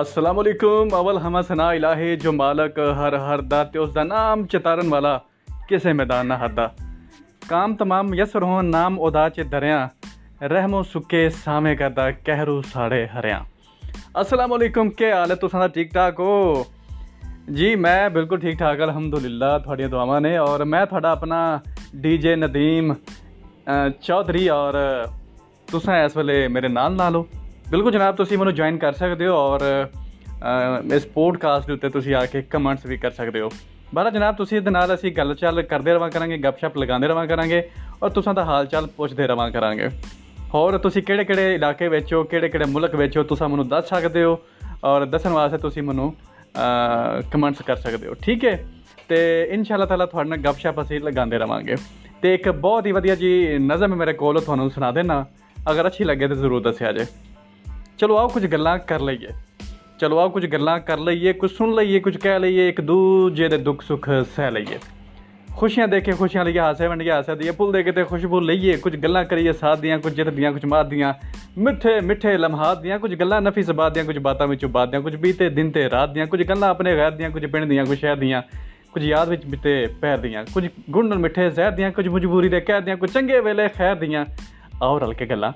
السلام علیکم، اول ہمہ ثنا الہی جو مالک ہر ہر دا اس دا نام چتارن والا کسے میدان نہ ہدا کام تمام میسر ہون نام ادا چ دریاں رحم و سکے سامے کردا کہرو ساڑے ہریاں السلام علیکم کیا حال ہے؟ تساں دا ٹھیک ٹھاک ہو؟ جی میں بالکل ٹھیک ٹھاک، الحمدللہ تھوڑیاں دعاواں نے۔ اور میں تھوڑا اپنا ڈی جے ندیم چودھری اور تساں اس ویلے میرے نال نال ہو۔ بالکل جناب تھی مجھے جوائن کر سکتے ہو اور اس پوڈ کاسٹ تھی آ کے کمنٹس بھی کر سکتے ہو بارہ جناب تھی ابھی گل چال کرتے رہا کریں گے گپ شپ لگا رہا کریں گے اور تو حال چال پوچھتے رہا کریں گے اور تھی کہلاقے ویچے کہڑے ملک ویچا منتھوں دس سو اور دسن واسطے تھی منو کمنٹس کر سکتے ہو ٹھیک ہے تو ان شاء اللہ تعالیٰ تھوڑے گپ شپ ابھی لگاؤں رواں تو ایک بہت ہی ودھی جی نظم ہے میرے کو تنا دینا اگر اچھی لگے تو ضرور دسیا جائے چلو آؤ کچھ گلیں کر لئیے چلو آؤ کچھ گلان کر لئیے کچھ سن لئیے کچھ کہہ لئیے ایک دو جے دکھ سکھ سہ لئیے خوشیاں دیکھ خوشیاں لئیے ہاسے ونڈیا ہاسے دیجیے پھل دے تے خوشبو لئیے کچھ گلیں کریے ساتھ دیاں کچھ جتدیاں کچھ مار دیاں میٹھے میٹھے لمحات دیاں کچھ گلان نفیس باد دیاں کچھ باتیں بھی باد دیاں کچھ بیتے دن تے رات دیاں کچھ گلیں اپنے غیر دیاں کچھ پنڈ دیاں کچھ شہر دیاں کچھ یاد وچ بیتے پہر دیاں کچھ گُنڈن میٹھے زہر دیاں کچھ مجبوری دے کہہ دیاں کچھ چنگے ویلے خیر دیاں آؤ رل کے گلیں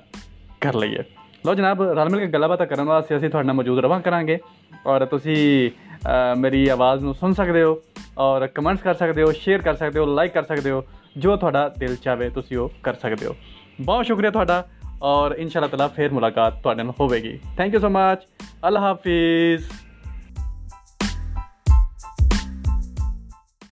کر لیے ਲੋ ਜਨਾਬ ਰਲ ਮਿਲ ਕੇ ਗੱਲਾਂ ਬਾਤਾਂ ਕਰਨ ਵਾਸਤੇ ਅਸੀਂ ਤੁਹਾਡੇ ਨਾਲ ਮੌਜੂਦ ਰਵਾਂ ਕਰਾਂਗੇ ਔਰ ਤੁਸੀਂ ਮੇਰੀ ਆਵਾਜ਼ ਨੂੰ ਸੁਣ ਸਕਦੇ ਹੋ ਔਰ ਕਮੈਂਟਸ ਕਰ ਸਕਦੇ ਹੋ ਸ਼ੇਅਰ ਕਰ ਸਕਦੇ ਹੋ ਲਾਈਕ ਕਰ ਸਕਦੇ ਹੋ ਜੋ ਤੁਹਾਡਾ ਦਿਲ ਚਾਵੇ ਤੁਸੀਂ ਉਹ ਕਰ ਸਕਦੇ ਹੋ ਬਹੁਤ ਸ਼ੁਕਰੀਆ ਤੁਹਾਡਾ ਔਰ ਇਨਸ਼ਾਅੱਲਾ ਤਾਲਾ ਫੇਰ ਮੁਲਾਕਾਤ ਤੁਹਾਡੇ ਨਾਲ ਹੋਵੇਗੀ thank you so much Allah Hafiz